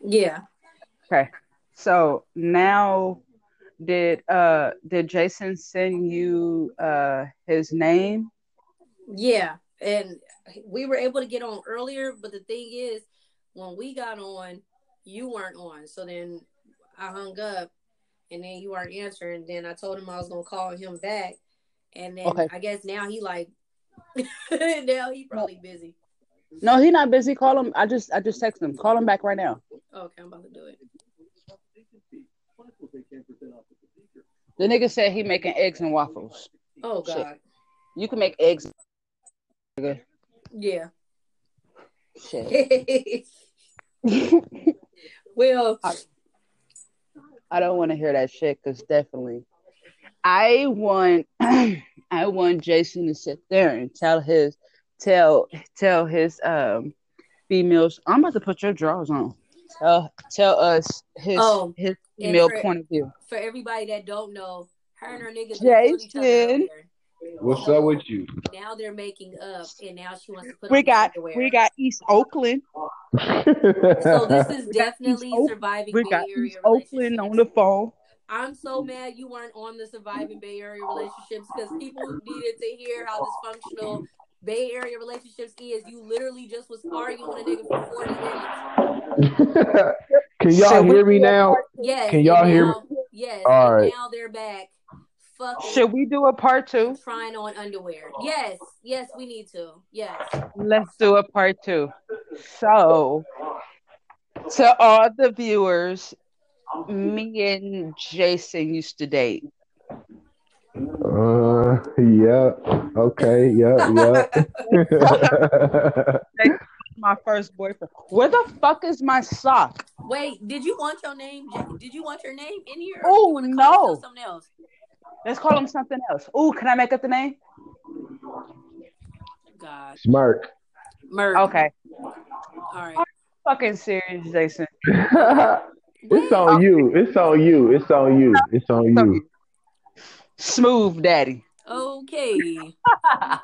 Yeah. Okay. So now did uh did Jason send you uh his name? Yeah. And we were able to get on earlier, but the thing is, when we got on, you weren't on. So then I hung up and then you weren't answering. Then I told him I was gonna call him back. And then Okay. I guess now he like now he probably busy. No, he not busy. Call him. I just I just text him. Call him back right now. Okay, I'm about to do it. The nigga said he making eggs and waffles. Oh Shit. god. You can make eggs. nigga. Yeah. Shit. well, I don't want to hear that shit because definitely, I want I want Jason to sit there and tell his tell tell his um females. I'm about to put your drawers on. Tell tell us his Oh, his female for- point of view. for everybody that don't know, her and her niggas just killed each other Jason. What's up with you? Now they're making up, and now she wants to put We got we got East Oakland. So this is We definitely East Oak- surviving We Bay got Area East Oakland on the phone. I'm so mad you weren't on the surviving Bay Area relationships because people needed to hear how dysfunctional Bay Area relationships is. You literally just was arguing with a nigga for 40 minutes. Can y'all Should we hear me now? part- Yes. Can y'all and hear me? Yes. All and right. now they're back. Fucking Should we do a part two? trying on underwear. Yes. Yes, we need to. Yes. Let's do a part two. So, to all the viewers, me and Jason used to date. Uh, yeah. Okay. Yeah. Yeah. My first boyfriend. Where the fuck is my sock? Wait, did you want your name? Did you want your name in here? Oh, you wanna call no. Something else. Let's call him something else. Oh, can I make up the name? God. Smirk. Murk. Okay. All right. Fucking serious, Jason. it's on you. It's on you. It's on you. It's on you. Smooth daddy. Okay.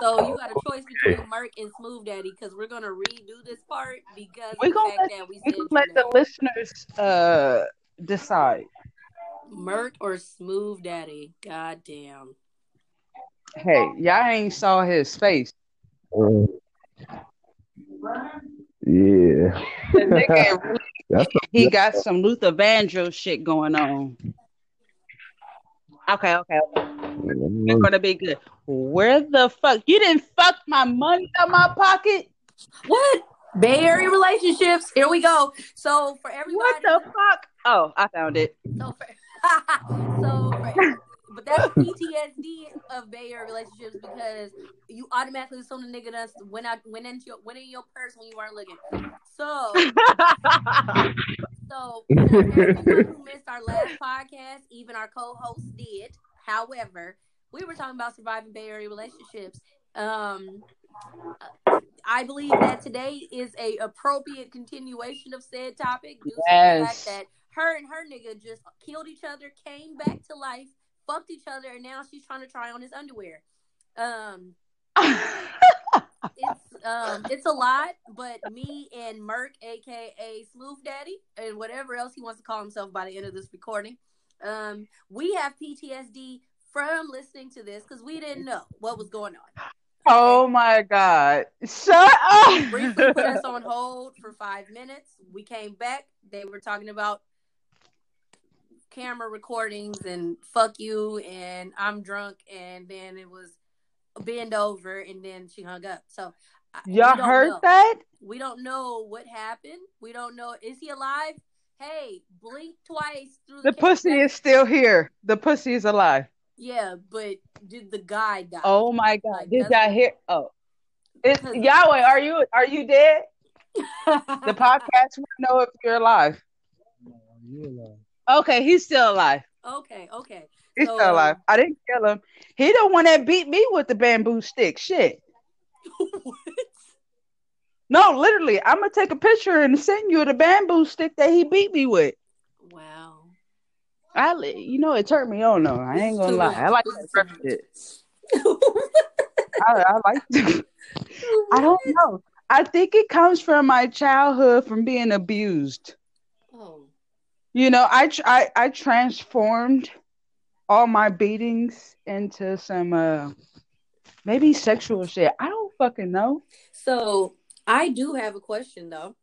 so you got a choice between Murk and Smooth Daddy because we're gonna redo this part because we're gonna fact let- that we We said can let the name. listeners uh decide. Murk or Smooth Daddy. God damn. Hey, y'all ain't saw his face. Yeah. The That's he got some Luther Vandross shit going on. Okay, okay, okay. Mm-hmm. It's gonna be good. Where the fuck? You didn't fuck my money out my pocket? What? Bay Area relationships. Here we go. So for everybody What the fuck? Oh, I found it. So for, so for, but that's PTSD of Bay Area relationships because you automatically assume the nigga that's went out went into your went in your purse when you weren't looking. So so everyone who missed our last podcast, even our co-host did. However, we were talking about surviving Bay Area relationships. Um I believe that today is a appropriate continuation of said topic due to the fact that her and her nigga just killed each other, came back to life, fucked each other, and now she's trying to try on his underwear. Um, it's um, it's a lot, but me and Murk, aka Smooth Daddy, and whatever else he wants to call himself by the end of this recording, um, we have PTSD from listening to this because we didn't know what was going on. oh my god. Shut up. briefly put us on hold for five minutes. We came back. They were talking about camera recordings and fuck you and I'm drunk and then it was bend over and then she hung up. So I- Y'all heard know. that? We don't know what happened. We don't know. Is he alive? Hey, blink twice through the, The pussy camera. is still here. The pussy is alive. Yeah, but did the guy die? Oh my god. Like, Did that's- y'all hear? Oh. It's Because- Yahweh, are you are you dead? The podcast want to know if you're alive. Okay, he's still alive. okay, okay. He's So, still alive. I didn't kill him. He the one that beat me with the bamboo stick. Shit. No, literally, I'm gonna take a picture and send you the bamboo stick that he beat me with. wow. I, you know, it turned me on though. I ain't gonna lie. I like This that is too rough much. shit. I, I like. I don't know. I think it comes from my childhood from being abused. Oh. You know, I I I transformed all my beatings into some uh maybe sexual shit. I don't fucking know. So I do have a question though.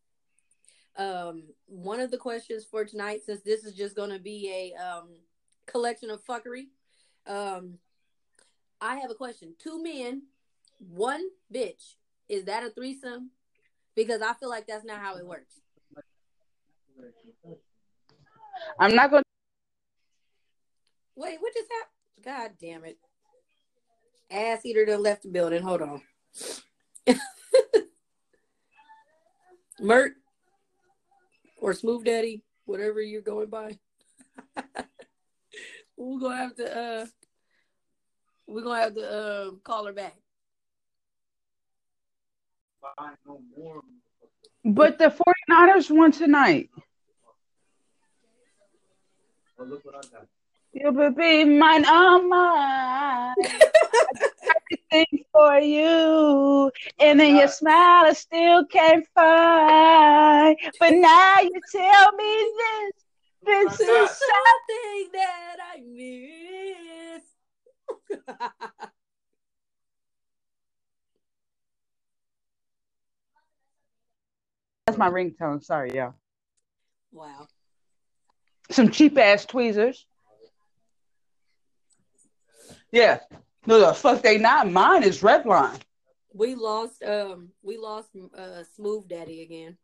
Um, one of the questions for tonight, since this is just to be a um collection of fuckery, um, I have a question. Two men, one bitch. Is that a threesome? Because I feel like that's not how it works. I'm not gonna Wait, what just happened? God damn it. Azzeater done left the building. Hold on. Murk or Smooth Daddy, whatever you're going by. we're gonna have to uh we're gonna have to uh call her back. but the 49ers won tonight. You will be mine, oh my. Everything for you, and then your smile I still can't find. But now you tell me this, this is Something that I miss. that's my ringtone. Sorry, y'all. wow. Some cheap ass tweezers. Yeah, no, the fuck they not. Mine is Revlon. We lost um we lost uh Smooth Daddy again.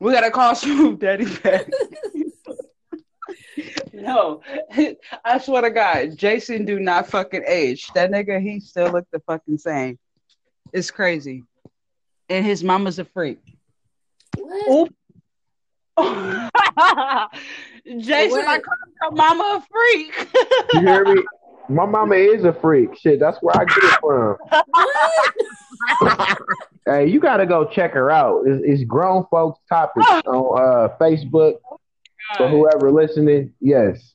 We gotta call Smooth Daddy back. no, I swear to God, Jason do not fucking age. That nigga, he still look the fucking same. It's crazy. And his mama's a freak. What? Oop. Jason, I What? call your mama a freak. You hear me? My mama is a freak. Shit, that's where I get it from. Hey, you gotta go check her out. It's, it's grown folks topics on uh, Facebook for whoever listening. Yes,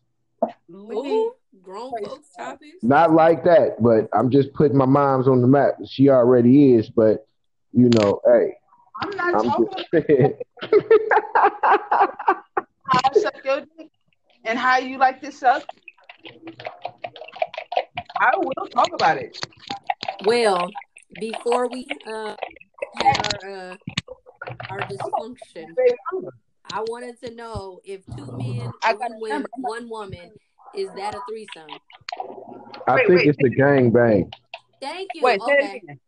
Ooh, grown folks topics. not like that, but I'm just putting my mom's on the map. She already is, but you know, hey, I'm not I'm talking just. about how I suck your dick and how you like to suck. I will talk about it. Well, before we uh had our uh our dysfunction, I wanted to know if two men, I one gotta woman, one woman, is that a threesome? I Wait, think wait. it's a gang bang. Thank you. Wait, say it okay. again.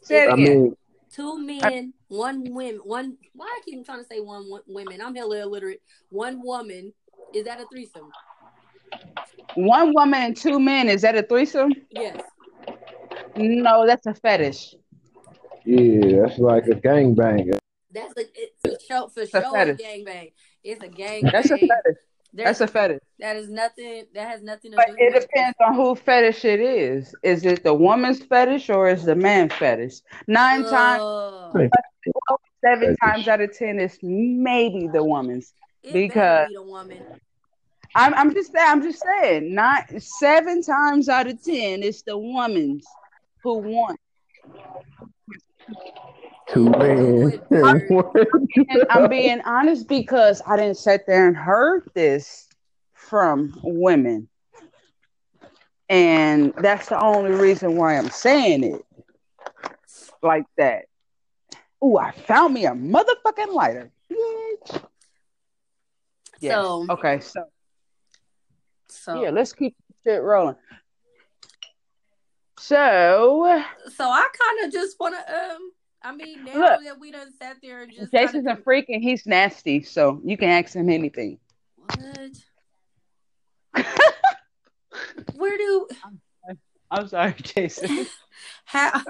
Say it I again. mean, Two men, one woman, one. Why I keep trying to say one wo- women? I'm hella illiterate. One woman. Is that a threesome? One woman and two men, is that a threesome? Yes. No, that's a fetish. yeah, that's like a gang bang. That's a it's a show for a sure a fetish. gangbang. It's a gang. That's a fetish. There's, That's a fetish. that is nothing. That has nothing to But do. it with depends on who fetish it is. Is it the woman's fetish or is the man fetish? Nine times, Uh, seven Fetish. times out of ten, it's maybe the woman's. it Because- be the woman. I'm, I'm just saying. I'm just saying. Not seven times out of ten, it's the woman's who won. Two men. And I'm being honest because I didn't sit there and heard this from women. And that's the only reason why I'm saying it like that. Ooh, I found me a motherfucking lighter. Bitch. Yes. So- okay, so So yeah, let's keep shit rolling. So so I kind of just want to um. I mean, now Look. that we done sat there and just Jason's a freak and he's nasty, so you can ask him anything. what? Where do I'm sorry, Jason. how?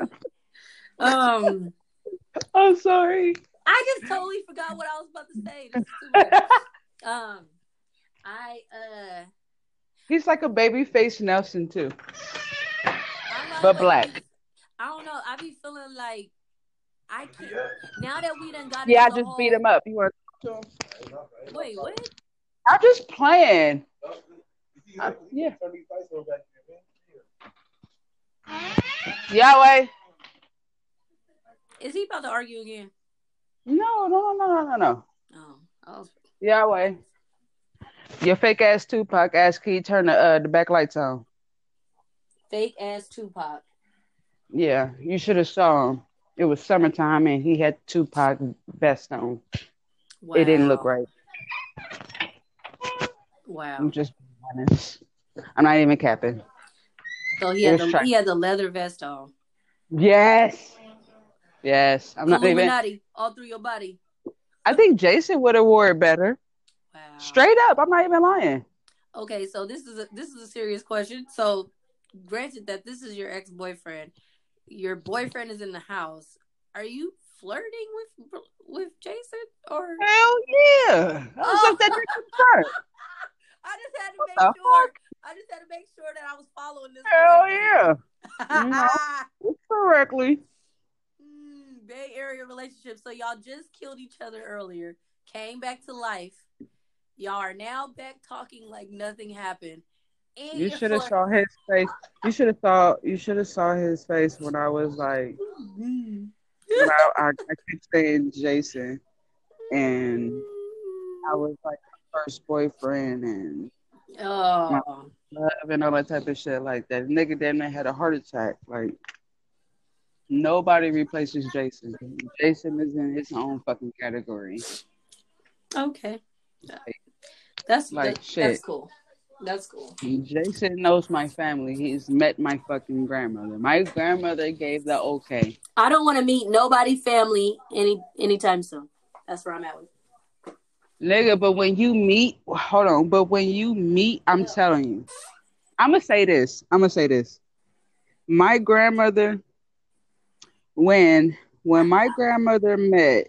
Um, I'm sorry. I just totally forgot what I was about to say. This is stupid. um, I uh, He's like a baby face Nelson too. But like- black. I don't know. I be feeling like I can't. Now that we done got Yeah, I into the just beat him up. You want? Wait, what? I'm just playing. Uh, yeah. Yahweh. Is he about to argue again? No, no, no, no, no, no, no. Oh, I was, Yahweh. Your fake ass Tupac ass key turn the uh, the back lights on? Fake ass Tupac. Yeah, you should have saw him. It was summertime and he had Tupac vest on. Wow. It didn't look right. Wow. I'm just being honest. I'm not even capping. So he had the he had the leather vest on. Yes. Yes. I'm not even Illuminati all through your body. I think Jason would have wore it better. Wow. Straight up. I'm not even lying. Okay, so this is a this is a serious question. So, granted that this is your ex boyfriend, your boyfriend is in the house. Are you flirting with with Jason or? Hell yeah. I was like that shirt. I just had to What make sure. I just had to make sure that I was following this. Hell correctly. yeah. Correctly. Mm, Bay Area relationship. So y'all just killed each other earlier, came back to life. Y'all are now back talking like nothing happened. And You should have saw his face. You should have saw you should have saw his face when I was like when I, I, I kept saying Jason and I was like first boyfriend and Oh, love and all that type of shit like that. Nigga damn near had a heart attack. Like nobody replaces Jason. Jason is in his own fucking category. okay. That's Like that- shit. That's cool. That's cool. Jason knows my family. He's met my fucking grandmother. My grandmother gave the okay. I don't want to meet nobody family any anytime soon. That's where I'm at with. Nigga, but when you meet, hold on, but when you meet, I'm telling you, I'm gonna say this. I'm gonna say this. My grandmother, when when my grandmother met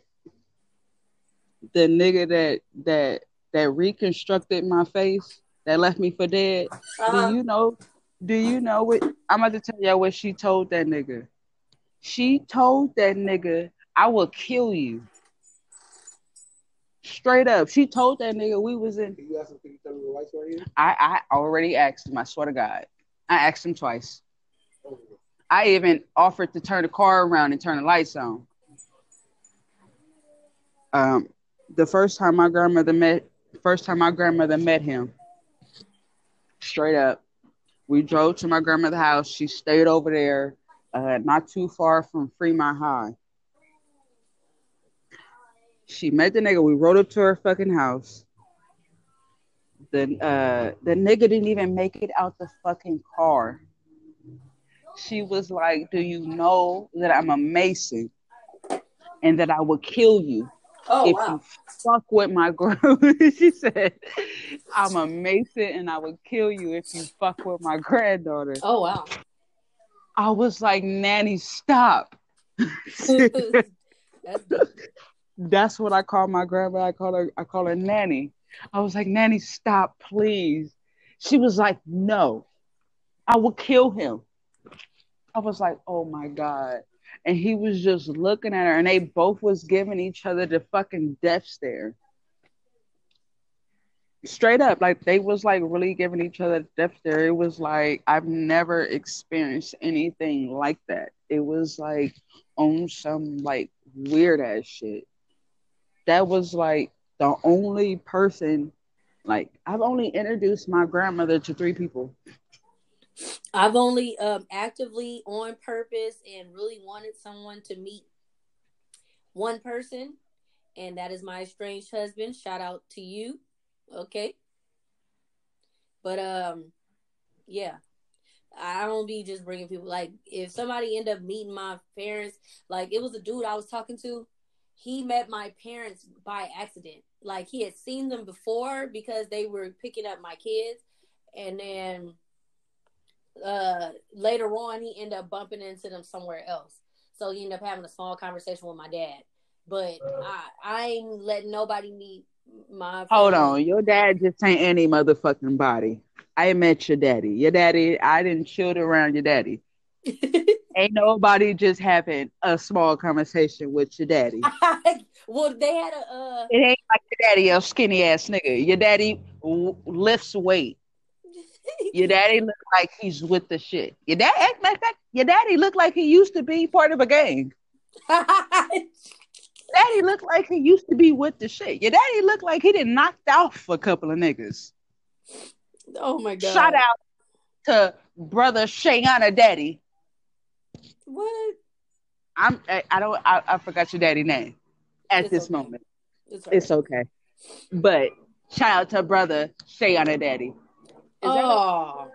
the nigga that that that reconstructed my face, that left me for dead. Uh-huh. Do you know? Do you know what? I'm about to tell y'all what she told that nigga. She told that nigga, "I will kill you." Straight up, she told that nigga we was in. You got something to tell me the lights right here? I I already asked him. I swear to God, I asked him twice. I even offered to turn the car around and turn the lights on. Um, the first time my grandmother met, first time my grandmother met him, straight up, we drove to my grandmother's house. She stayed over there, uh, not too far from Fremont High. She met the nigga. We rode up to her fucking house. The uh, the nigga didn't even make it out the fucking car. She was like, "Do you know that I'm a Mason, and that I will kill you Oh if wow. you fuck with my girl?" she said, "I'm a Mason, and I would kill you if you fuck with my granddaughter." Oh wow. I was like, "Nanny, stop." That's. That's what I call my grandma. I call her I call her nanny. I was like, Nanny, stop, please. She was like, No, I will kill him. I was like, Oh my God. And he was just looking at her and they both was giving each other the fucking death stare. Straight up, like they was like really giving each other the death stare. It was like I've never experienced anything like that. It was like on some like weird ass shit that was like the only person like I've only introduced my grandmother to three people. I've only um, actively on purpose and really wanted someone to meet one person, and that is my estranged husband. Shout out to you. Okay. But um yeah. I don't be just bringing people like if somebody end up meeting my parents, like it was a dude I was talking to, he met my parents by accident. Like he had seen them before because they were picking up my kids and then uh later on he ended up bumping into them somewhere else. So he ended up having a small conversation with my dad. But I I ain't letting nobody meet my Hold on, your dad just ain't any motherfucking body. I met your daddy. Your daddy, I didn't chill around your daddy. Ain't nobody just having a small conversation with your daddy. well, they had a uh It ain't like your daddy, a skinny ass nigga. Your daddy w- lifts weight. Your daddy look like he's with the shit. Your dad act like that. Your daddy look like he used to be part of a gang. Daddy looked like he used to be with the shit. Your daddy looked like he did knocked off a couple of niggas. Oh my god! Shout out to brother Shayana Daddy. What? I'm I, I don't I, I forgot your daddy name at It's this okay. moment. It's, It's okay. But shout out to brother Shayana Daddy. Is that oh,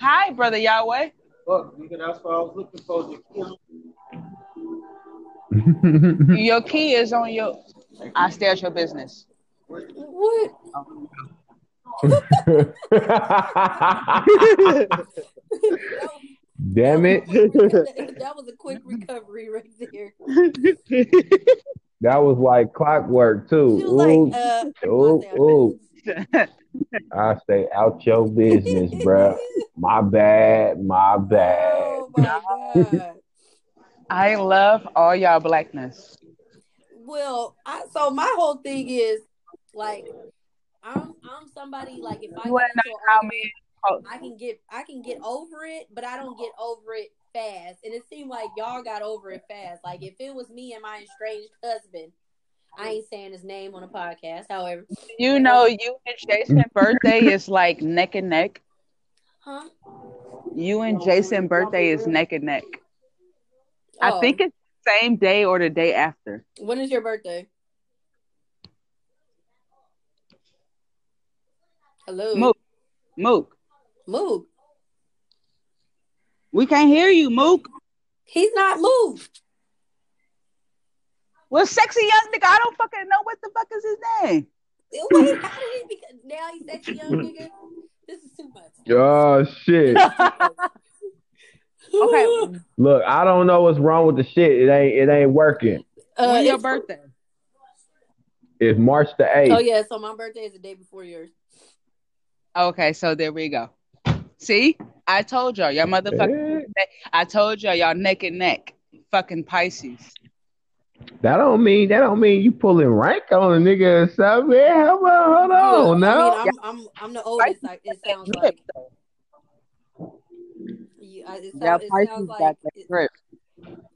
Hi, brother Yahweh. Fuck, nigga, that's what I was looking for. The key. Your key is on your I stay at your business. what? Damn it. that was a quick recovery right there. That was like clockwork too. She was like, uh, ooh, ooh. I stay out your business, bruh. My bad, my bad. Oh my god. I love all y'all blackness. Well, I so my whole thing is like I'm I'm somebody like if I get into know an argument, Oh, I can get I can get over it, but I don't get over it fast. And it seemed like y'all got over it fast. Like if it was me and my estranged husband, I ain't saying his name on a podcast. However, you know, you and Jason's birthday is like neck and neck. huh? You and Jason's birthday is neck and neck. I Oh, think it's the same day or the day after. when is your birthday? Hello, Mook. Mook. Mook. We can't hear you, Mook. He's not moved. Well, sexy young nigga, I don't fucking know what the fuck is his name. Wait, how did he become? Now he's sexy young nigga. This is too much. Oh shit. Okay, Look, I don't know what's wrong with the shit. It ain't it ain't working. Uh, when your birthday? It's March the 8th. Oh yeah, so my birthday is the day before yours. Okay, so there we go. See, I told y'all, y'all motherfucking. I told y'all, y'all neck and neck, fucking Pisces. That don't mean that don't mean you pulling rank on a nigga or something. Man, hold on, hold on now. I mean, I'm, I'm I'm the oldest. Like, it sounds like. You, I, it, Yeah, sound, it Pisces sounds like got the it- drip.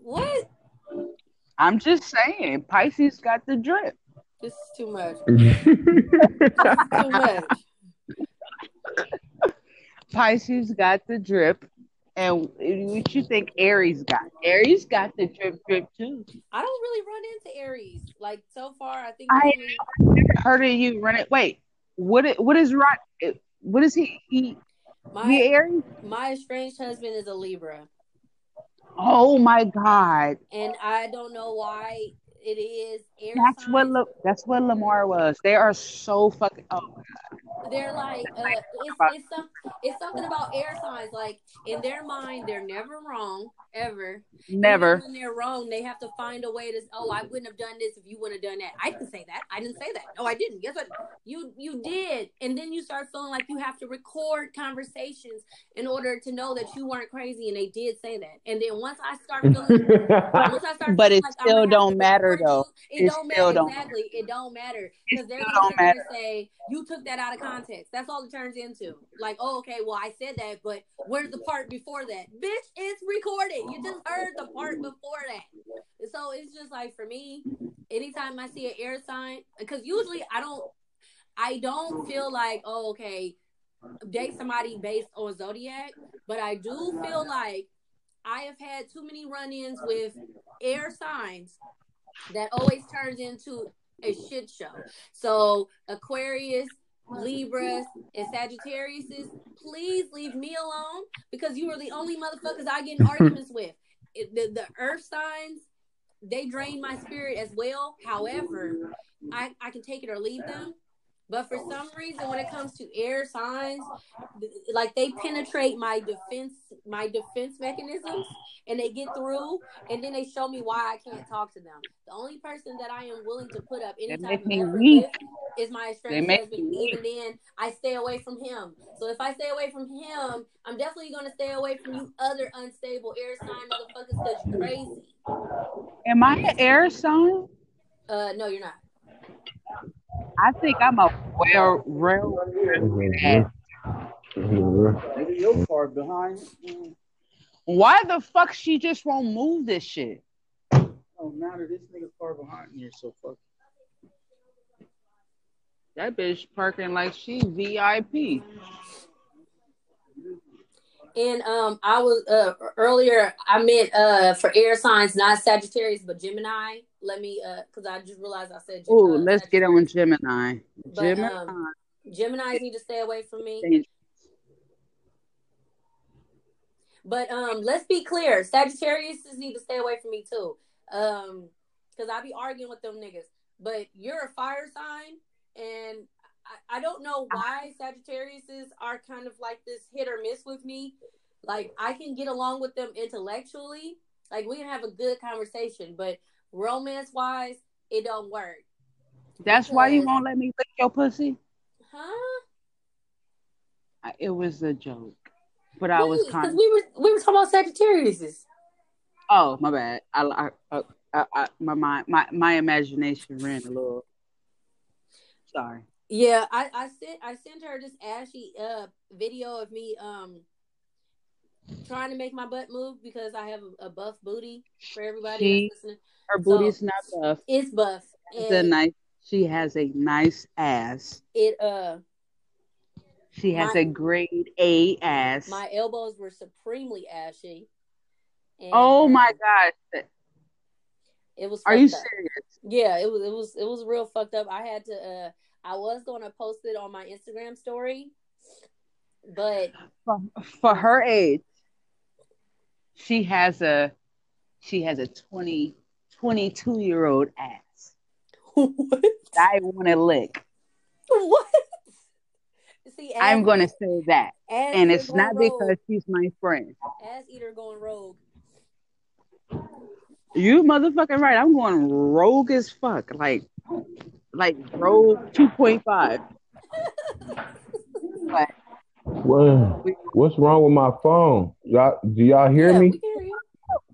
what? I'm just saying, Pisces got the drip. This is too much. Too much. Pisces got the drip. And what you think Aries got? Aries got the drip drip too. I don't really run into Aries. Like so far, I think. I only- Never heard of you run it. Wait, what? What is right? What is he? He, he my Aries? my estranged husband is a Libra, Oh my God! and I don't know why it is air That's what. La, that's what Lamar was. They are so fucking. Oh, they're like uh, it's it's some it's something about air signs. Like in their mind, they're never wrong ever. never. Even when they're wrong, they have to find a way to. Oh, I wouldn't have done this if you wouldn't have done that. I didn't say that. I didn't say that. No, I didn't. Guess what? You you did, and then you start feeling like you have to record conversations in order to know that you weren't crazy, and they did say that. And then once I start feeling Once I start But feeling it like still don't matter, though. you, It, It don't still matter. don't- Exactly. It don't matter. Because they're gonna don't sit there matter. and say, you took that out of context. That's all it turns into. Like, oh, okay, well, I said that, but where's the part before that? Bitch, it's recorded. You just heard the part before that. So it's just like for me, anytime I see an air sign, because usually I don't I don't feel like, oh, okay, date somebody based on zodiac, but I do feel like I have had too many run-ins with air signs that always turns into a shit show. So Aquarius, Libras, and Sagittariuses, please leave me alone because you are the only motherfuckers I get in arguments with. It- the, the earth signs, they drain my spirit as well. However, I, I can take it or leave them. But for some reason, when it comes to air signs, like they penetrate my defense, my defense mechanisms, and they get through, and then they show me why I can't talk to them. The only person that I am willing to put up any They type of me effort weak. with is my They estranged husband. Even then, I stay away from him. So if I stay away from him, I'm definitely going to stay away from you other unstable air sign motherfuckers because you crazy. Am I an air sign? Uh, no, you're not. I think I'm a well, real. Your car behind. Mm. Why the fuck she just won't move this shit? Oh, now that this nigga car behind here, so fuck. That bitch parking like she VIP. And um, I was uh earlier. I meant uh for air signs, not Sagittarius, but Gemini. Let me uh, because I just realized I said. Oh, let's get on Gemini. But, Gemini. um, Gemini's need to stay away from me. But um, let's be clear, Sagittarius need to stay away from me too. Um, because I be arguing with them niggas. But you're a fire sign, and I, I don't know why Sagittariuses are kind of like this hit or miss with me. Like I can get along with them intellectually, like we can have a good conversation, but romance wise, it don't work. That's why you won't let me lick your pussy. Huh? I- It was a joke, but I was because kind. we were we were talking about Sagittariuses. Oh, my bad. I, I, I, I, my my my imagination ran a little. Sorry. Yeah, I, I sent I sent her this ashy uh video of me um trying to make my butt move because I have a, a buff booty for everybody She- that's listening. Her So- booty's not buff. It's buff. It's a nice. She has a nice ass. it uh She has My- a grade A ass. my elbows were supremely ashy. Oh um, my gosh! It was Are you up. serious? Yeah, it was it was it was real fucked up. I had to uh I was gonna post it on my Instagram story, but For, for her age, she has a she has a 20, 22 year old ass. what? I want to lick. What? See, I'm gonna say that, and it's not rogue. because she's my friend. Azzeater going rogue. You motherfucking right. I'm going rogue as fuck. Like, like rogue 2.5. But What, what's wrong with my phone? Y'all, do y'all hear yeah, me? we hear you.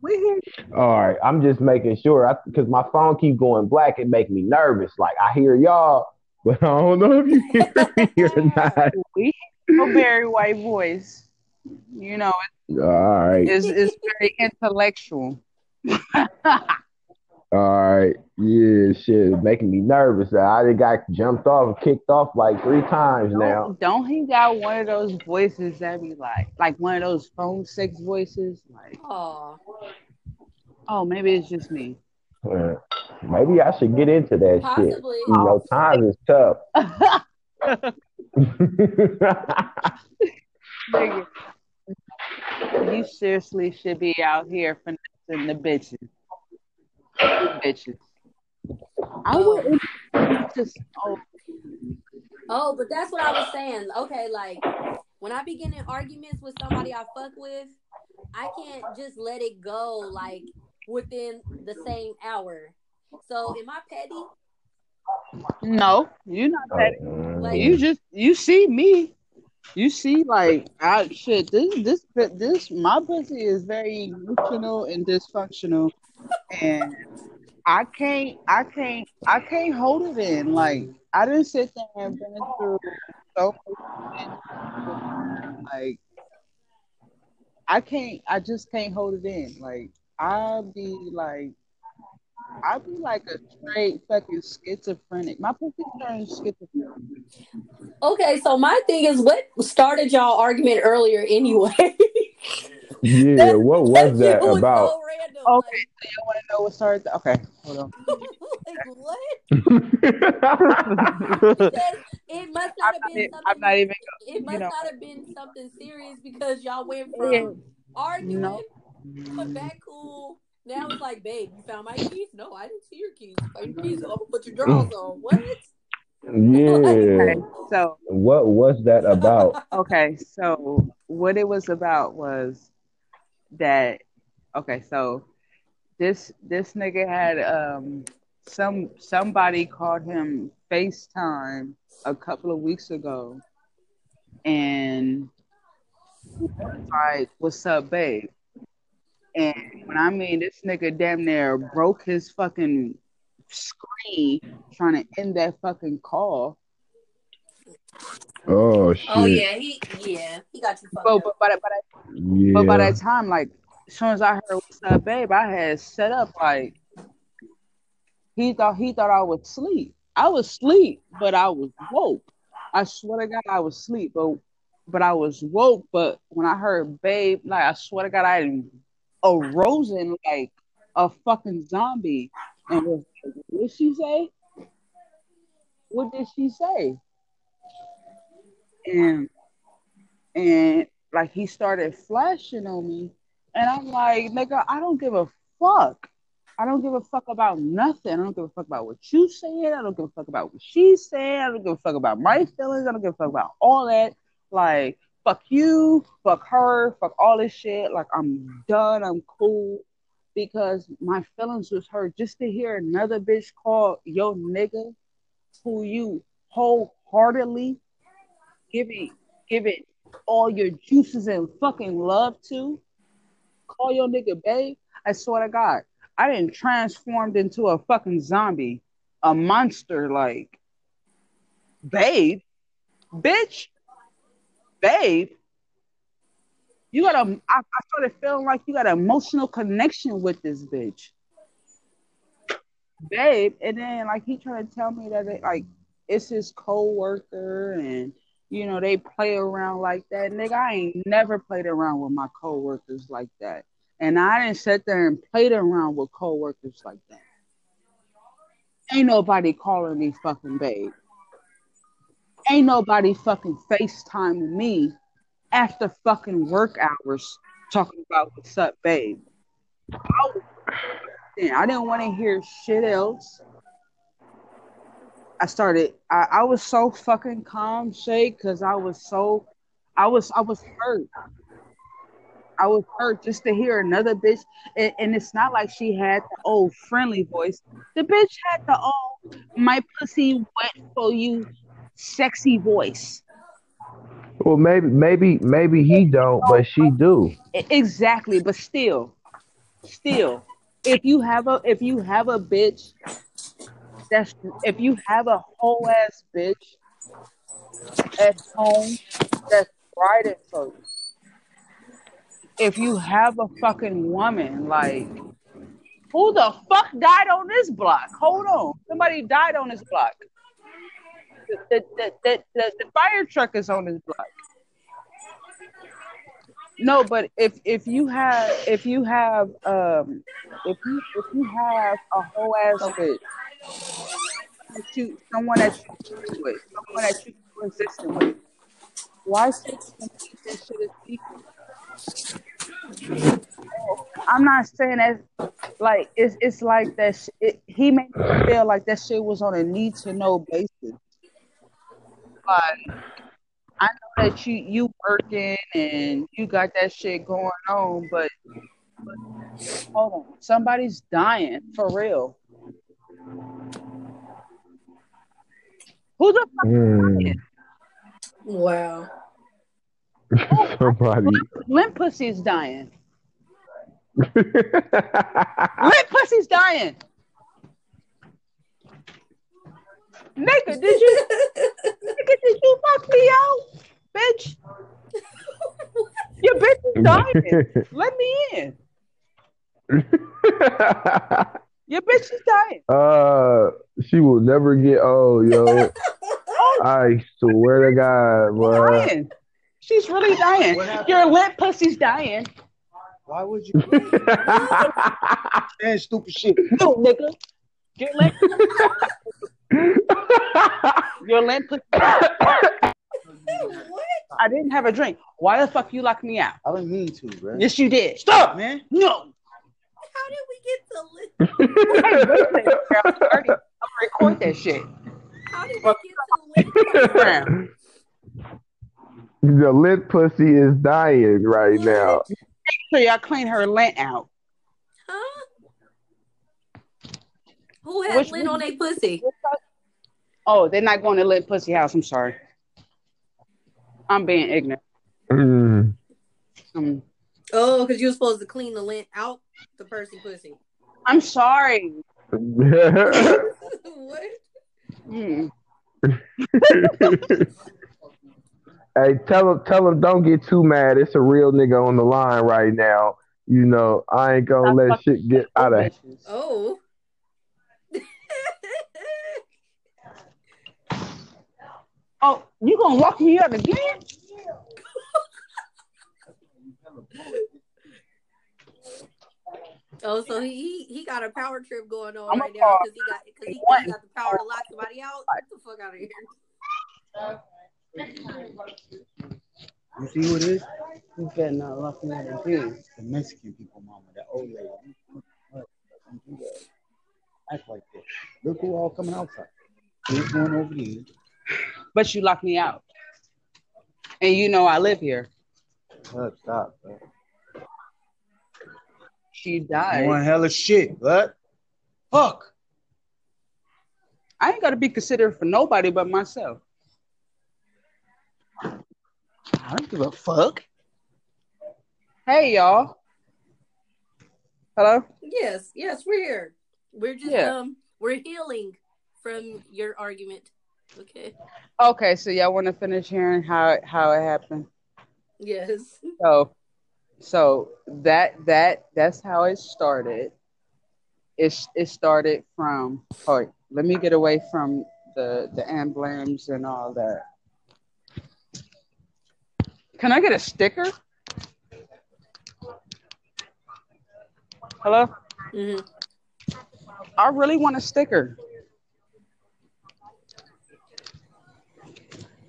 we here. All right, I'm just making sure because my phone keep going black. It make me nervous. Like I hear y'all, but I don't know if you hear me or not. We hear very white voice. You know, All right, it's, it's very intellectual. all right, yeah, shit, it's making me nervous. I done got jumped off and kicked off like three times now. Don't, don't he got one of those voices that be like, like one of those phone sex voices? Like, Aw. oh, maybe it's just me. Uh, Maybe I should get into that shit. You know, times is tough. Nigga, you seriously should be out here finessing the bitches. The bitches. I would just oh, Oh, but that's what I was saying. Okay, like when I be getting in arguments with somebody I fuck with, I can't just let it go like within the same hour. So am I petty? no, you're not petty. Like- You just you see me. You see, like I shit. This this this my pussy is very emotional and dysfunctional, and I can't I can't I can't hold it in. Like I didn't sit there and been through so. Like I can't. I just can't hold it in. Like I'll be like. I'll be like a straight fucking schizophrenic. My pussy turns schizophrenic. Okay, so my thing is what started y'all argument earlier anyway? Yeah, what was that shit about? So random. Okay, so you want to know what started? The- okay, hold on. Like, like what? It must not have I'm been not, something. I'm not even. it must you know. not have been something serious because y'all went from Yeah. arguing, No. put back cool. Now it's like, babe, you found my keys? No, I didn't see your keys. You your keys. I'm gonna put your drawers on. What? yeah. Okay, so What was that about? okay, so what it was about was that okay, so this this nigga had um some somebody called him FaceTime a couple of weeks ago and like, what's up, babe? And when I mean this nigga damn near broke his fucking screen trying to end that fucking call. Oh shit. Oh yeah, he yeah he got you fucked But but but, but Yeah. But by that time, like, as soon as I heard "What's up, babe," I had set up like he thought he thought I was asleep. I was asleep, but I was woke. I swear to God, I was asleep, but but I was woke. But when I heard "babe," like I swear to God, I arose in like a fucking zombie and was like, "What did she say? What did she say?" And and like he started flashing on me, and I'm like, "Nigga, I don't give a fuck." I don't give a fuck about nothing. I don't give a fuck about what you said. I don't give a fuck about what she said. I don't give a fuck about my feelings. I don't give a fuck about all that. Like, fuck you, fuck her, fuck all this shit. Like, I'm done. I'm cool. Because my feelings was hurt just to hear another bitch call yo nigga who you wholeheartedly give it, give it all your juices and fucking love to. Call your nigga babe. I swear to God. I didn't transformed into a fucking zombie, a monster like babe, bitch, babe. You got a. I, I started feeling like you got an emotional connection with this bitch, babe. And then like he trying to tell me that it, like it's his co-worker and you know they play around like that. Nigga, I ain't never played around with my co-workers like that. And I didn't sit there and played around with coworkers like that. Ain't nobody calling me fucking babe. Ain't nobody fucking FaceTiming me after fucking work hours talking about what's up, babe. I, I didn't want to hear shit else. I started. I, I was so fucking calm, Shay, because I was so. I was. I was hurt. I was hurt just to hear another bitch, and, and, it's not like she had the old friendly voice. The bitch had the old "my pussy wet for you" sexy voice. Well, maybe, maybe, maybe he don't, but she do. Exactly, but still, still, if you have a if you have a bitch that's if you have a whole ass bitch at home that's riding for you if you have a fucking woman, like, who the fuck died on this block? Hold on. Somebody died on this block. The, the, the, the, fire truck is on this block. No, but if if you have if you have um if you if you have a whole ass bitch, you someone that you with, someone that you consistent with, why say this shit is secret? I'm not saying that like it's it's like that. Sh- it, he made me feel like that shit was on a need to know basis. Like I know that you you working and you got that shit going on, but, but hold on, somebody's dying for real. Who the fuck Mm. dying? Wow. Somebody. Limp pussy's dying. Limp pussy's dying. Nigga, did you nigga, did you fuck me out? Bitch. Your bitch is dying. Let me in. Your bitch is dying. uh, she will never get old, yo. I swear to God, She's bro. dying. She's really dying. What happened? Your limp pussy's dying. Why would you saying stupid shit? No, nigga. Your limp, your limp pussy. what? I didn't have a drink. Why the fuck you locked me out? I didn't mean to, bro. Yes, you did. Stop, man. No. How did we get to li- Hey, wait a minute, girl. I'm already- I'm gonna record that shit. How did we get to li- the lit pussy is dying right now. So y'all clean her lint out. Who had Which- lint on their pussy? Oh, they're not going to lint pussy house. I'm sorry. I'm being ignorant. Mm. Um, Oh, because you were supposed to clean the lint out the person pussy. I'm sorry. what? Mm. hey, tell him, tell him, don't get too mad. It's a real nigga on the line right now. You know, I ain't gonna let shit get out of. Bitches. Oh. You gonna lock me up again? Oh, so he he got a power trip going on I'm right now because he got because he, he got the power to lock somebody out. Get the fuck out of here. You see who it is? You better not lock me up again. The Mexican people, mama, that old lady. Don't do that. Act like this. Look who all coming outside. There's one over there. But you locked me out. And you know I live here. Stop, stop, bro. She died. One hell of shit, but fuck. I ain't gotta be considered for nobody but myself. I don't give a fuck. Hey y'all. Hello? Yes, yes, we're here. We're just Yeah. um we're healing from your argument. Okay. Okay, so y'all wanna finish hearing how it how it happened. Yes. So so that that that's how it started. It it started from oh let me get away from the the emblems and all that. Can I get a sticker? Hello? hmm I really want a sticker.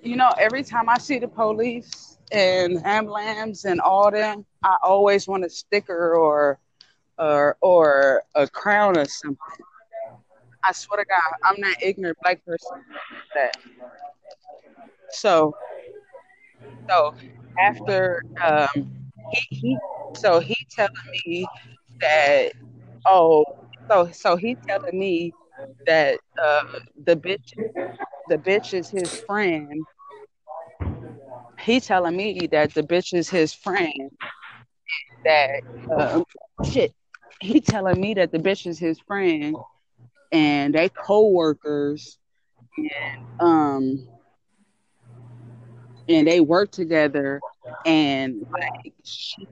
You know, every time I see the police and ambulance and all them, I always want a sticker or or or a crown or something. I swear to God, I'm not ignorant black person that. So, so after um, he, he so he telling me that oh so so he telling me that uh, the bitch the bitch is his friend. He telling me that the bitch is his friend. That um, shit. He telling me that the bitch is his friend, and they co-workers, and um, and they work together, and like she,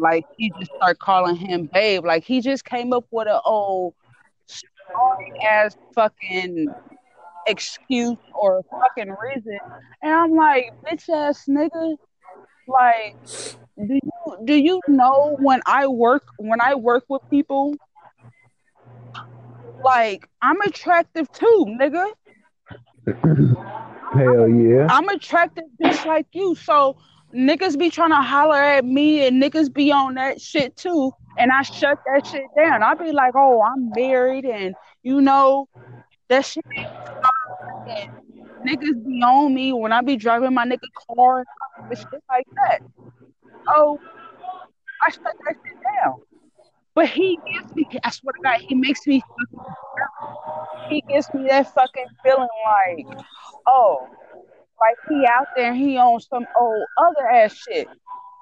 like he just start calling him babe. Like he just came up with an old ass fucking excuse or fucking reason. And I'm like, bitch ass nigga, like do you do you know when I work when I work with people like I'm attractive too, nigga. Hell yeah. I'm attractive just like you. So niggas be trying to holler at me and niggas be on that shit too. And I shut that shit down. I be like, oh, I'm married and you know, that shit. And niggas be on me when I be driving my nigga car and shit like that. Oh, I shut that shit down. But he gives me, I swear to God, he makes me, he gives me that fucking feeling like, oh, like he out there he on some old other ass shit.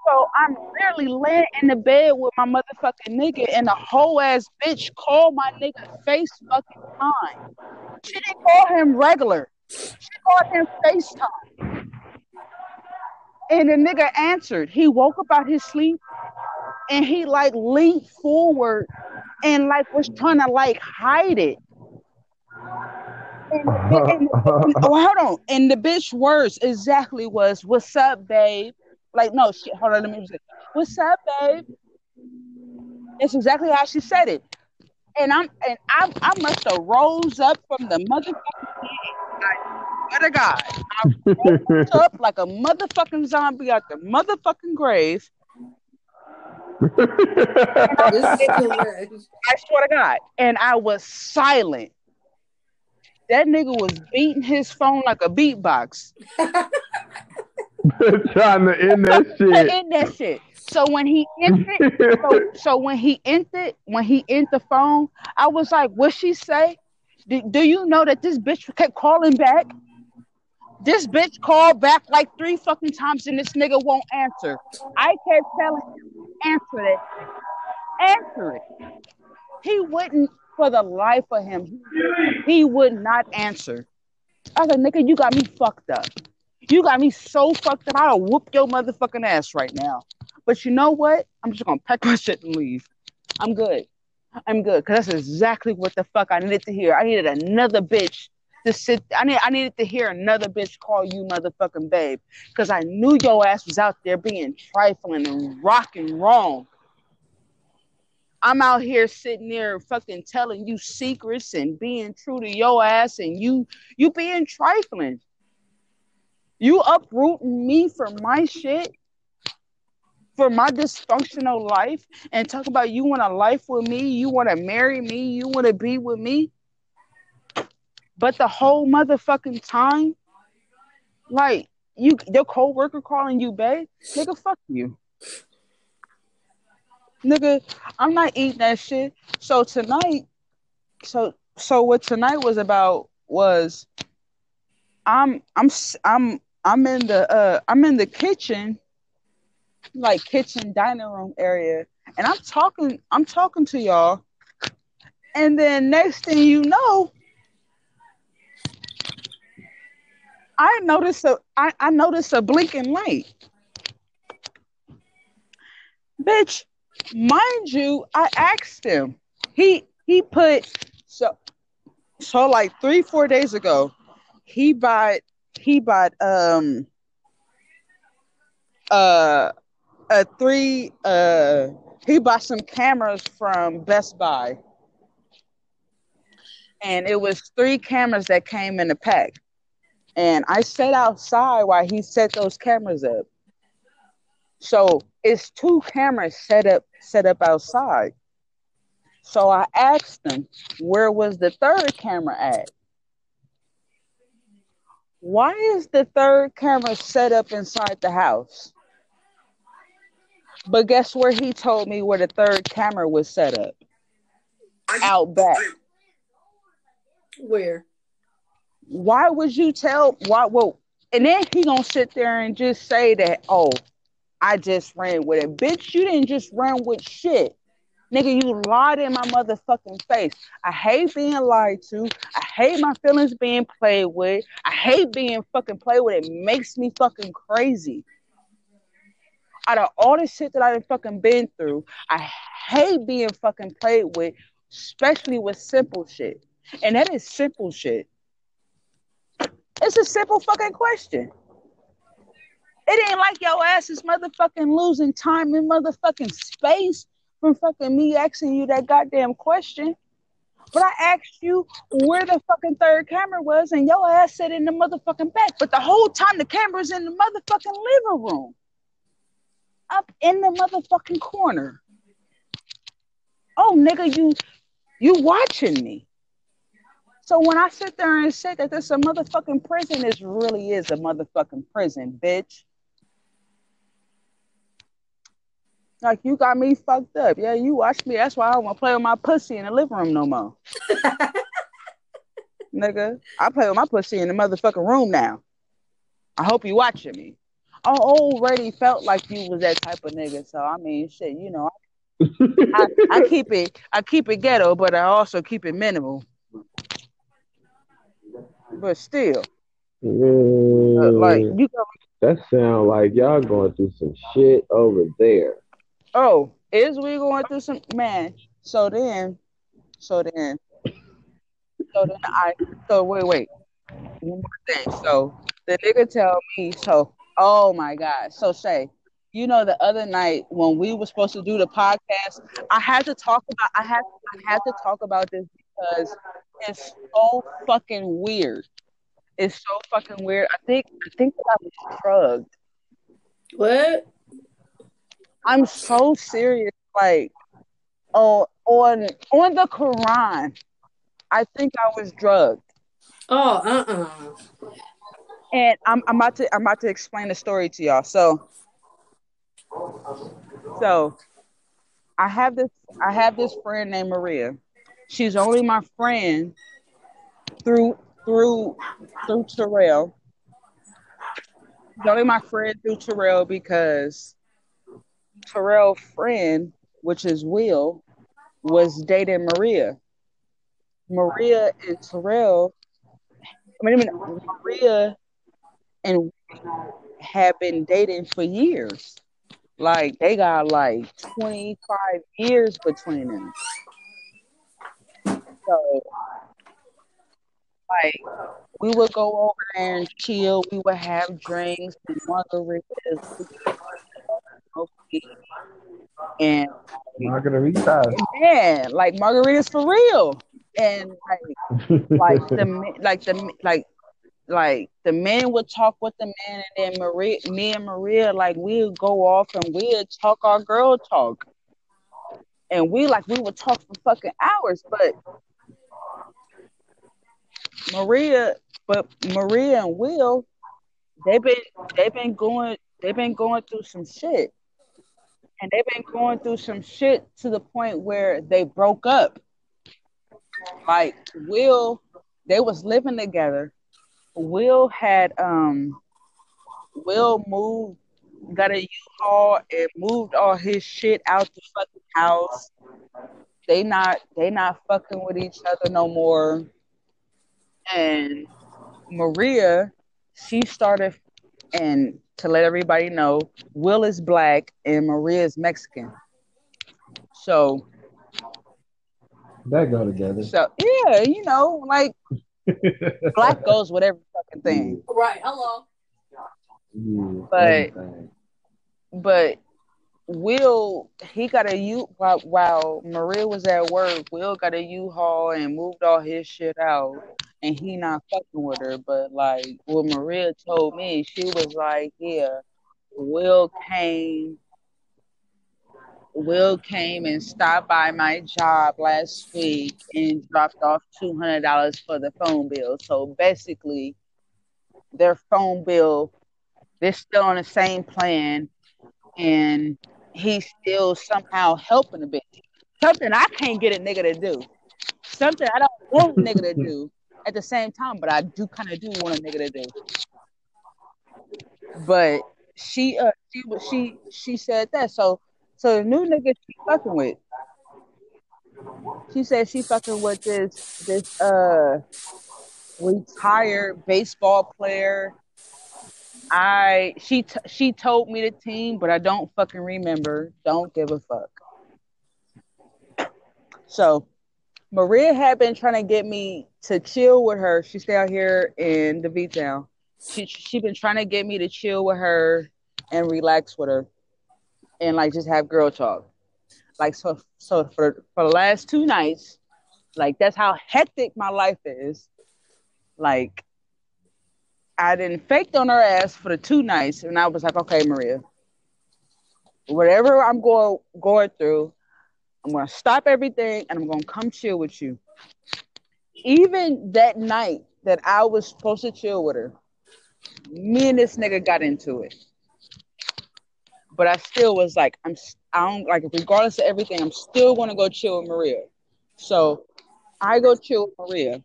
So I'm literally laying in the bed with my motherfucking nigga and a whole ass bitch called my nigga face fucking time. She didn't call him regular. She called him FaceTime. And the nigga answered. He woke up out his sleep and he like leaned forward and like was trying to like hide it. And, and, oh, hold on. And the bitch words exactly was, "What's up, babe?" Like, no shit. Hold on, let me just say, "What's up, babe?" It's exactly how she said it. And I'm and I I must have rose up from the motherfucking. I swear to God, I rose up like a motherfucking zombie out the motherfucking grave. I swear to God. And I was silent. That nigga was beating his phone like a beatbox. Trying to end that shit. end that shit. So when he ended, so, so when he ended, when he ended the phone, I was like, "What she say? Do, do you know that this bitch kept calling back? This bitch called back like three fucking times, and this nigga won't answer. I kept telling him, answer it, answer it. He wouldn't, for the life of him, he would not answer. I like, nigga, you got me fucked up. You got me so fucked up. I'll whoop your motherfucking ass right now. But you know what? I'm just gonna pack my shit and leave. I'm good. I'm good. Cause that's exactly what the fuck I needed to hear. I needed another bitch to sit. I need. I needed to hear another bitch call you motherfucking babe, because I knew your ass was out there being trifling and rocking wrong. I'm out here sitting there fucking telling you secrets and being true to your ass, and you you being trifling. You uprooting me for my shit, for my dysfunctional life, and talk about you want a life with me, you want to marry me, you want to be with me. But the whole motherfucking time, like you, your coworker calling you babe, nigga, fuck you, nigga. I'm not eating that shit. So tonight, so so what tonight was about was, I'm I'm I'm I'm in the uh I'm in the kitchen, like kitchen dining room area, and I'm talking I'm talking to y'all, and then next thing you know, I notice a I, I notice a blinking light. Bitch, mind you, I asked him. He he put so so like three, four days ago, he bought he bought um uh a three uh he bought some cameras from Best Buy. And it was three cameras that came in a pack. And I sat outside while he set those cameras up. So it's two cameras set up set up outside. So I asked him, where was the third camera at? Why is the third camera set up inside the house? But guess where he told me where the third camera was set up? Out back. Where? Why would you tell why well and then he gonna sit there and just say that, oh, I just ran with it. Bitch, you didn't just run with shit. Nigga, you lied in my motherfucking face. I hate being lied to. I hate my feelings being played with. I hate being fucking played with. It makes me fucking crazy. Out of all the shit that I've fucking been through, I hate being fucking played with, especially with simple shit. And that is simple shit. It's a simple fucking question. It ain't like your ass is motherfucking losing time in motherfucking space from fucking me asking you that goddamn question. But I asked you where the fucking third camera was, and your ass said in the motherfucking back. But the whole time the camera's in the motherfucking living room, up in the motherfucking corner. Oh, nigga, you you watching me? So when I sit there and say that this a motherfucking prison, this really is a motherfucking prison, bitch. Like you got me fucked up. Yeah, you watch me. That's why I don't want to play with my pussy in the living room no more. Nigga, I play with my pussy in the motherfucking room now. I hope you watching me. I already felt like you was that type of nigga. So I mean, shit, you know, I, I keep it, I keep it ghetto, but I also keep it minimal. But still, Mm, like you go, that sound like y'all going through some shit over there. Oh, is we going through some man? So then, so then, so then I, so wait, wait, one more thing. So the nigga tell me, so oh my god, so say. You know, the other night when we were supposed to do the podcast, I had to talk about. I had I had to talk about this because it's so fucking weird. It's so fucking weird. I think I think that I was drugged. What? I'm so serious. Like on on on the Quran, I think I was drugged. Oh, uh uh And I'm I'm about to I'm about to explain the story to y'all. So so I have this I have this friend named Maria. She's only my friend through through through Terrell. She's only my friend through Terrell because Terrell's friend, which is Will, was dating Maria. Maria and Terrell, I mean, I mean Maria and have been dating for years. Like they got like 25 years between them. So like we would go over there and chill. We would have drinks and margaritas, and Margarita. man, like margaritas for real. And like, like the like the like like the men would talk with the man, and then Maria, me and Maria, like we'd go off and we'd talk our girl talk, and we like we would talk for fucking hours. But Maria, but Maria and Will, they've been they've been going they've been going through some shit, and they've been going through some shit to the point where they broke up. Like Will, they was living together. Will had um Will moved got a U-Haul and moved all his shit out the fucking house. They not they not fucking with each other no more. And Maria, she started and to let everybody know, Will is black and Maria is Mexican. So That go together. so yeah, you know, like black goes with every fucking thing. Right. Hello. Yeah, But- everything. but Will he got a U while, while Maria was at work. Will got a U-Haul and moved all his shit out, and he not fucking with her. But like what Maria told me, she was like, "Yeah, Will came. Will came and stopped by my job last week and dropped off two hundred dollars for the phone bill. So basically, their phone bill, they're still on the same plan." and he's still somehow helping a bitch. Something I can't get a nigga to do. Something I don't want a nigga to do at the same time, but I do kind of do want a nigga do. But she uh she she she said that so so the new nigga she fucking with. She said she fucking with this this uh retired baseball player I she t- she told me the team, but I don't fucking remember. Don't give a fuck. So Maria had been trying to get me to chill with her. She stay out here in the V town. She she been trying to get me to chill with her and relax with her, and like just have girl talk. Like so so for for the last two nights, like that's how hectic my life is. Like I didn't faked on her ass for the two nights, and I was like, okay, Maria, whatever I'm going going through, I'm gonna stop everything and I'm gonna come chill with you. Even that night that I was supposed to chill with her, me and this nigga got into it. But I still was like, I'm I don't like regardless of everything, I'm still gonna go chill with Maria. So I go chill with Maria.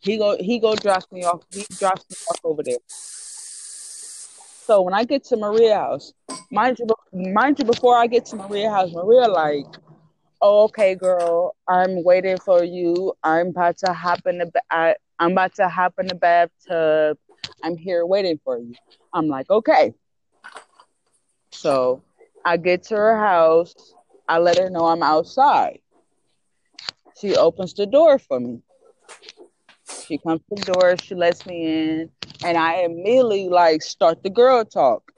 He go he go drops me off. He drops me off over there. So when I get to Maria house, mind you, mind you, before I get to Maria house, Maria like, oh, okay, girl, I'm waiting for you. I'm about to hop in the I, I'm about to hop in the bathtub. I'm here waiting for you. I'm like, okay. So I get to her house. I let her know I'm outside. She opens the door for me. She comes to the door, she lets me in, and I immediately like start the girl talk.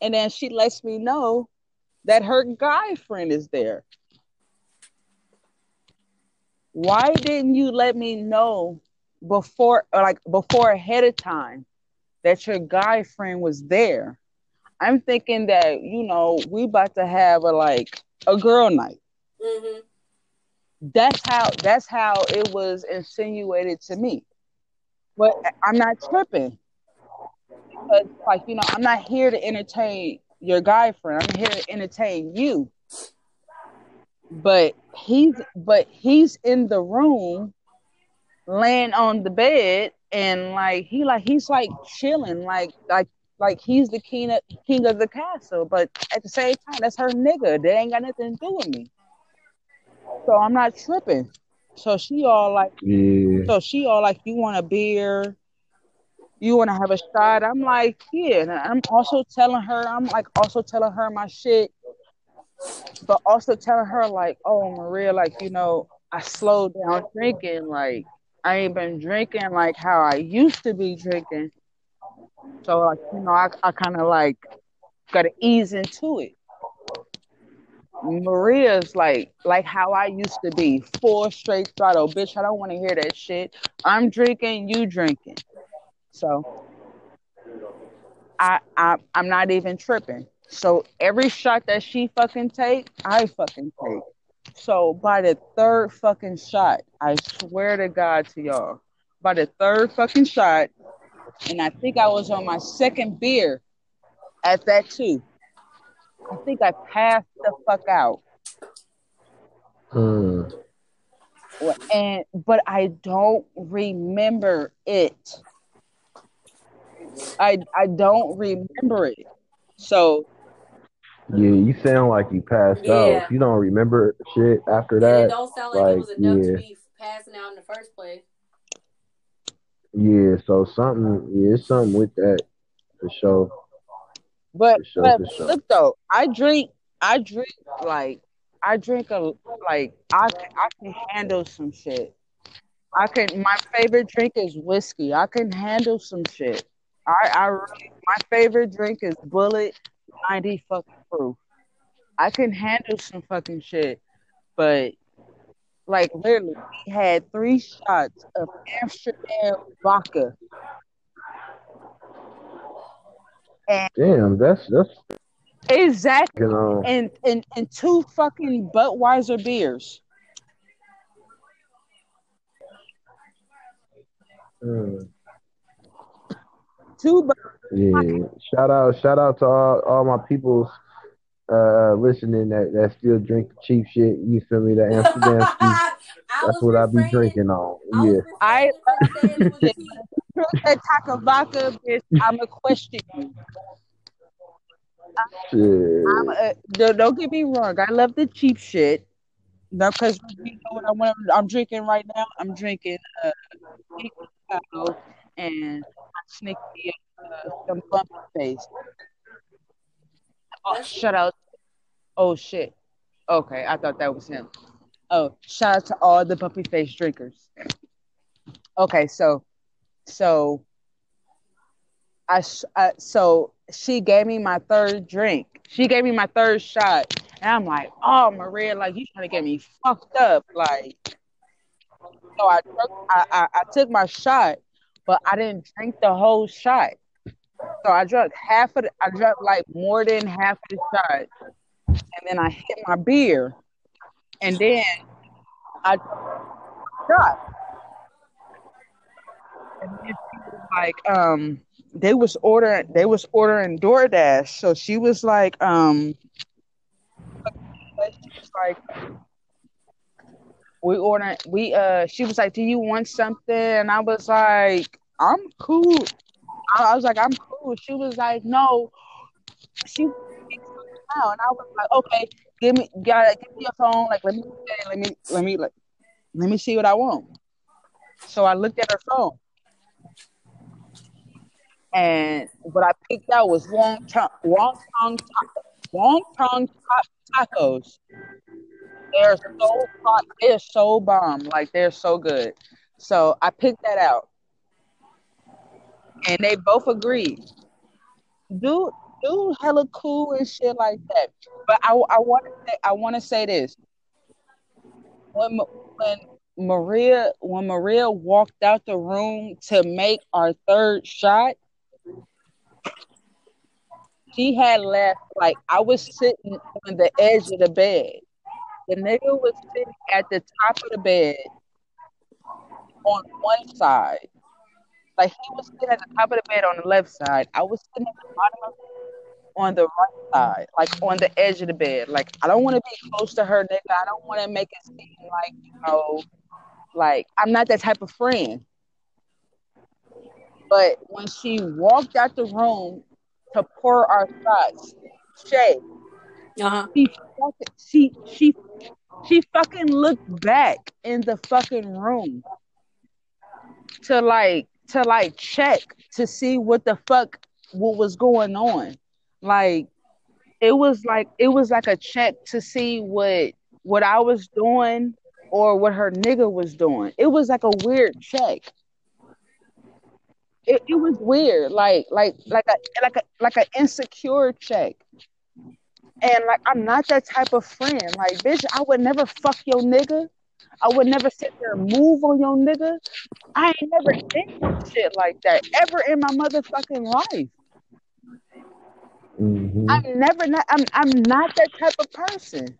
And then she lets me know that her guy friend is there. Why didn't you let me know before like before ahead of time that your guy friend was there? I'm thinking that, you know, we about to have a like a girl night Mm-hmm. that's how that's how it was insinuated to me. But I'm not tripping. Because like, you know, I'm not here to entertain your guy friend. I'm here to entertain you. But he's but he's in the room laying on the bed and like he like he's like chilling like like like he's the king of king of the castle but at the same time that's her nigga that ain't got nothing to do with me so I'm not tripping. So she all like, Yeah. so she all like, you want a beer? You want to have a shot? I'm like, yeah. And I'm also telling her, I'm like also telling her my shit, but also telling her like, oh Maria, like you know, I slowed down drinking. Like I ain't been drinking like how I used to be drinking. So like you know, I, I kind of like gotta ease into it. Maria's like like how I used to be, four straight throttle, bitch. I don't want to hear that shit. I'm drinking, you drinking. So I I I'm not even tripping. So every shot that she fucking take, I fucking take. So by the third fucking shot, I swear to God to y'all, by the third fucking shot, and I think I was on my second beer at that too. I think I passed the fuck out. Hmm. And but I don't remember it. I I don't remember it. So Yeah, you sound like you passed Yeah. out. If you don't remember shit after And it that, don't sound like, it was enough yeah. to be passing out in the first place. yeah. So something, yeah, it's something with that for sure. But, For sure, but for sure. look though, I drink, I drink like, I drink a like, I can, I can handle some shit. I can. My favorite drink is whiskey. I can handle some shit. I, I really, my favorite drink is Bulleit ninety fucking proof. I can handle some fucking shit, but like literally, we had three shots of Amsterdam vodka. And Damn, that's that's exactly. you know. and and and two fucking Budweiser beers. mm, Two. Bu- Yeah, shout out, shout out to all, all my peoples uh listening that, that still drink cheap shit. You feel me? That Amsterdam cheap. That's what I be refraining- drinking on. I Yeah. I- refraining from saying it was cheap. drink that Taaka vodka, bitch. I'ma question. Shit. I'm, uh, don't, don't get me wrong. I love the cheap shit. No, because you know what I want. I'm drinking right now. I'm drinking uh, Taaka and sneaky some bumpy face. Oh, shout out. Oh shit. Okay, I thought that was him. Oh, shout out to all the bumpy face drinkers. Okay, so, so, I, I so she gave me my third drink. She gave me my third shot, and I'm like, oh Maria, like you trying to get me fucked up, like. So I, I, I I took my shot, but I didn't drink the whole shot. So I drank half of the, I drank like more than half the shot, and then I hit my beer, and then I shot. And then she was like, um, they was ordering, they was ordering DoorDash, so she was like, um, she was like, we ordering, we uh, she was like, do you want something? And I was like, I'm cool. I was like, I'm cool. She was like, no. She and I was like, okay, give me, gotta give me your phone. Like, let me, let me, let me, like, let me see what I want. So I looked at her phone, and what I picked out was wonton, ta- wonton ta- tacos. They're so hot. They're so bomb. Like they're so good. So I picked that out, and they both agreed. Do do hella cool and shit like that. But I, I want to say, I want to say this. When when Maria when Maria walked out the room to make our third shot, she had left like I was sitting on the edge of the bed. The nigga was sitting at the top of the bed on one side. Like he was sitting at the top of the bed on the left side. I was sitting at the bottom of on the right side, like on the edge of the bed. Like I don't want to be close to her, nigga. I don't want to make it seem like you know, like I'm not that type of friend. But when she walked out the room to pour our shots, Shay, Uh-huh. she fucking, she she she fucking looked back in the fucking room to like to like check to see what the fuck what was going on. Like it was like it was like a check to see what what I was doing or what her nigga was doing. It was like a weird check. It, it was weird, like like like a like a like an insecure check. And like I'm not that type of friend. Like, bitch, I would never fuck your nigga. I would never sit there and move on your nigga. I ain't never did shit like that ever in my motherfucking life. hmm I'm never not. I'm I'm not that type of person.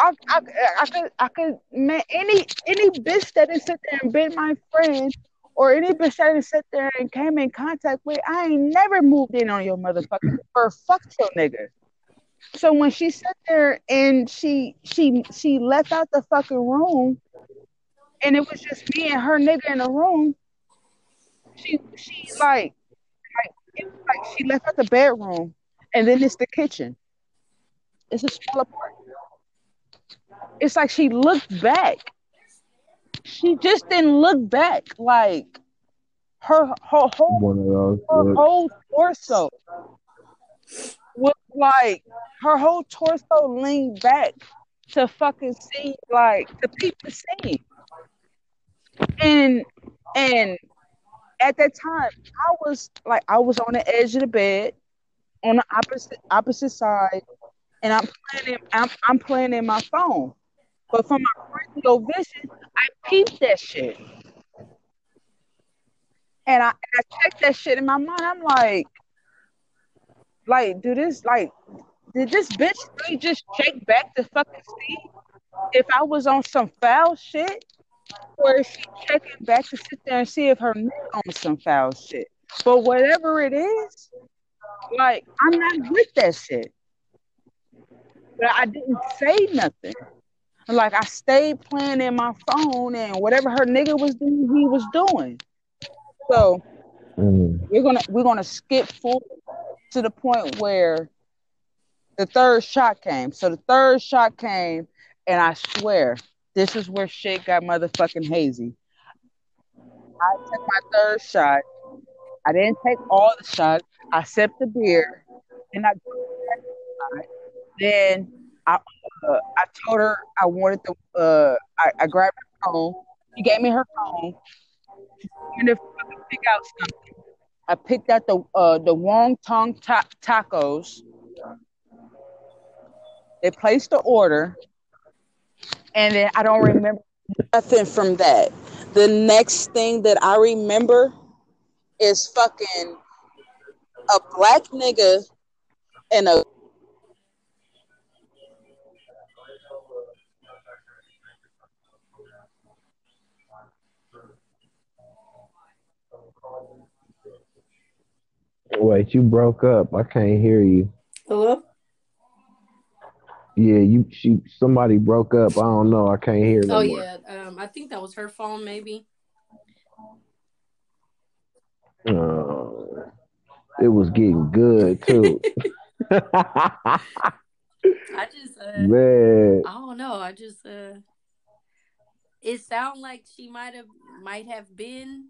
I, I, I could I could man any any bitch that didn't sit there and been my friend or any bitch that didn't sit there and came in contact with, I ain't never moved in on your motherfucker or fucked your nigga. So when she sat there and she she she left out the fucking room and it was just me and her nigga in the room, she she like like it was like she left out the bedroom and then it's the kitchen. It's a small apartment. It's like she looked back. She just didn't look back. Like her her whole One of those. her whole torso like her whole torso leaned back to fucking see like to peep the scene. And and at that time I was like I was on the edge of the bed on the opposite opposite side and I'm playing in, I'm I'm playing in my phone. But from my peripheral vision, I peeped that shit. And I, and I checked that shit in my mind. I'm like, like, do this like did this bitch really just check back to fucking see if I was on some foul shit? Or is she checking back to sit there and see if her nigga on some foul shit? But whatever it is, like I'm not with that shit. But I didn't say nothing. Like I stayed playing in my phone and whatever her nigga was doing, he was doing. So mm, we're gonna we're gonna skip forward to the point where the third shot came. So the third shot came, and I swear this is where shit got motherfucking hazy. I took my third shot. I didn't take all the shots. I sipped the beer, and I. Then I uh, I told her I wanted the uh I, I grabbed her phone. She gave me her phone. Me to pick out something. I picked out the uh the Wong Tong ta- tacos. They placed the order, and then I don't remember nothing from that. The next thing that I remember is fucking a black nigga and a wait, you broke up. I can't hear you. Hello? Yeah, you. She. Somebody broke up. I don't know. I can't hear no Oh more. yeah. Um, I think that was her phone, maybe. Uh, it was getting good too. I just uh, Man, I don't know. I just uh, it sounded like she might have might have been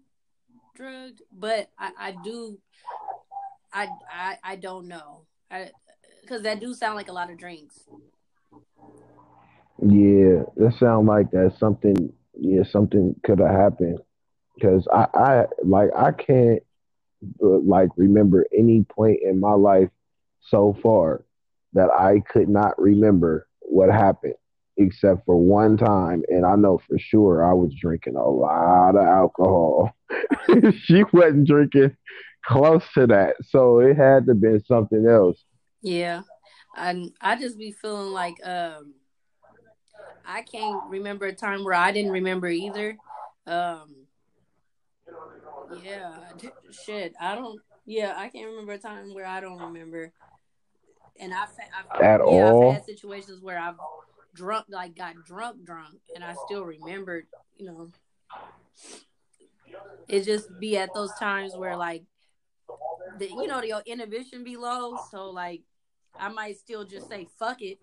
drugged, but I I do I I I don't know. Because that do sound like a lot of drinks. yeah, that sound like that something. Yeah, something could have happened. Cause I, I like I can't uh, like remember any point in my life so far that I could not remember what happened except for one time, and I know for sure I was drinking a lot of alcohol. she wasn't drinking close to that, so it had to be something else. Yeah, and I just be feeling like um I can't remember a time where I didn't remember either. Um yeah, shit, I don't. Yeah, I can't remember a time where I don't remember. And I've, I've At yeah, all? I've had situations where I've drunk, like got drunk, drunk, and I still remembered. You know, it just be at those times where like the you know your inhibition be low, so like I might still just say fuck it,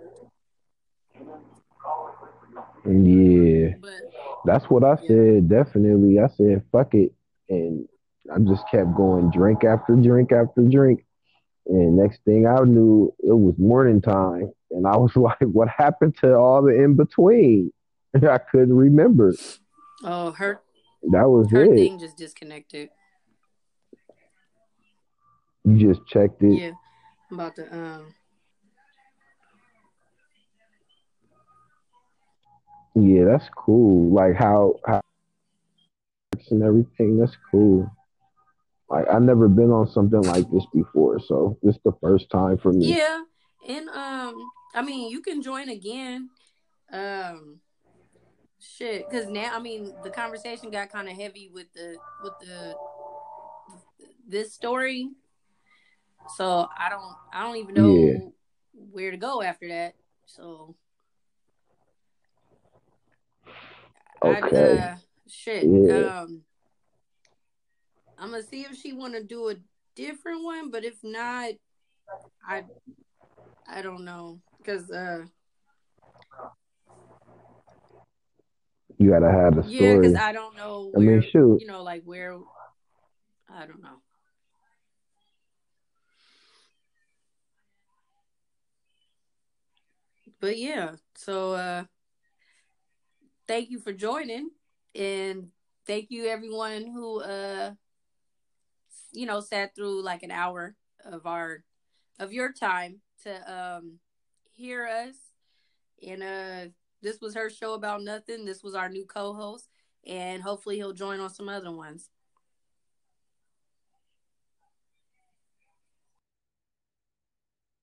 Yeah. but That's what I said. Definitely. I said, fuck it. And I just kept going drink after drink after drink. And next thing I knew, it was morning time. And I was like, what happened to all the in between? I couldn't remember. Oh, her That was her it. thing just disconnected. You just checked it. Yeah, I'm about to um. Yeah, that's cool. Like how how and everything. That's cool. Like I've never been on something like this before, so this is the first time for me. Yeah, and um, I mean, you can join again. Um, shit, because now I mean, the conversation got kind of heavy with the with the this story. So I don't I don't even know Yeah. where to go after that. So Okay. I, uh, shit. Yeah. Um, I'm gonna see if she want to do a different one, but if not, I I don't know because uh You gotta have the yeah, because story. I don't know Where, I mean, shoot. you know like where I don't know. But yeah, so uh thank you for joining and thank you everyone who uh you know sat through like an hour of our of your time to um hear us. And uh this was her show about nothing. This was our new co-host and hopefully he'll join on some other ones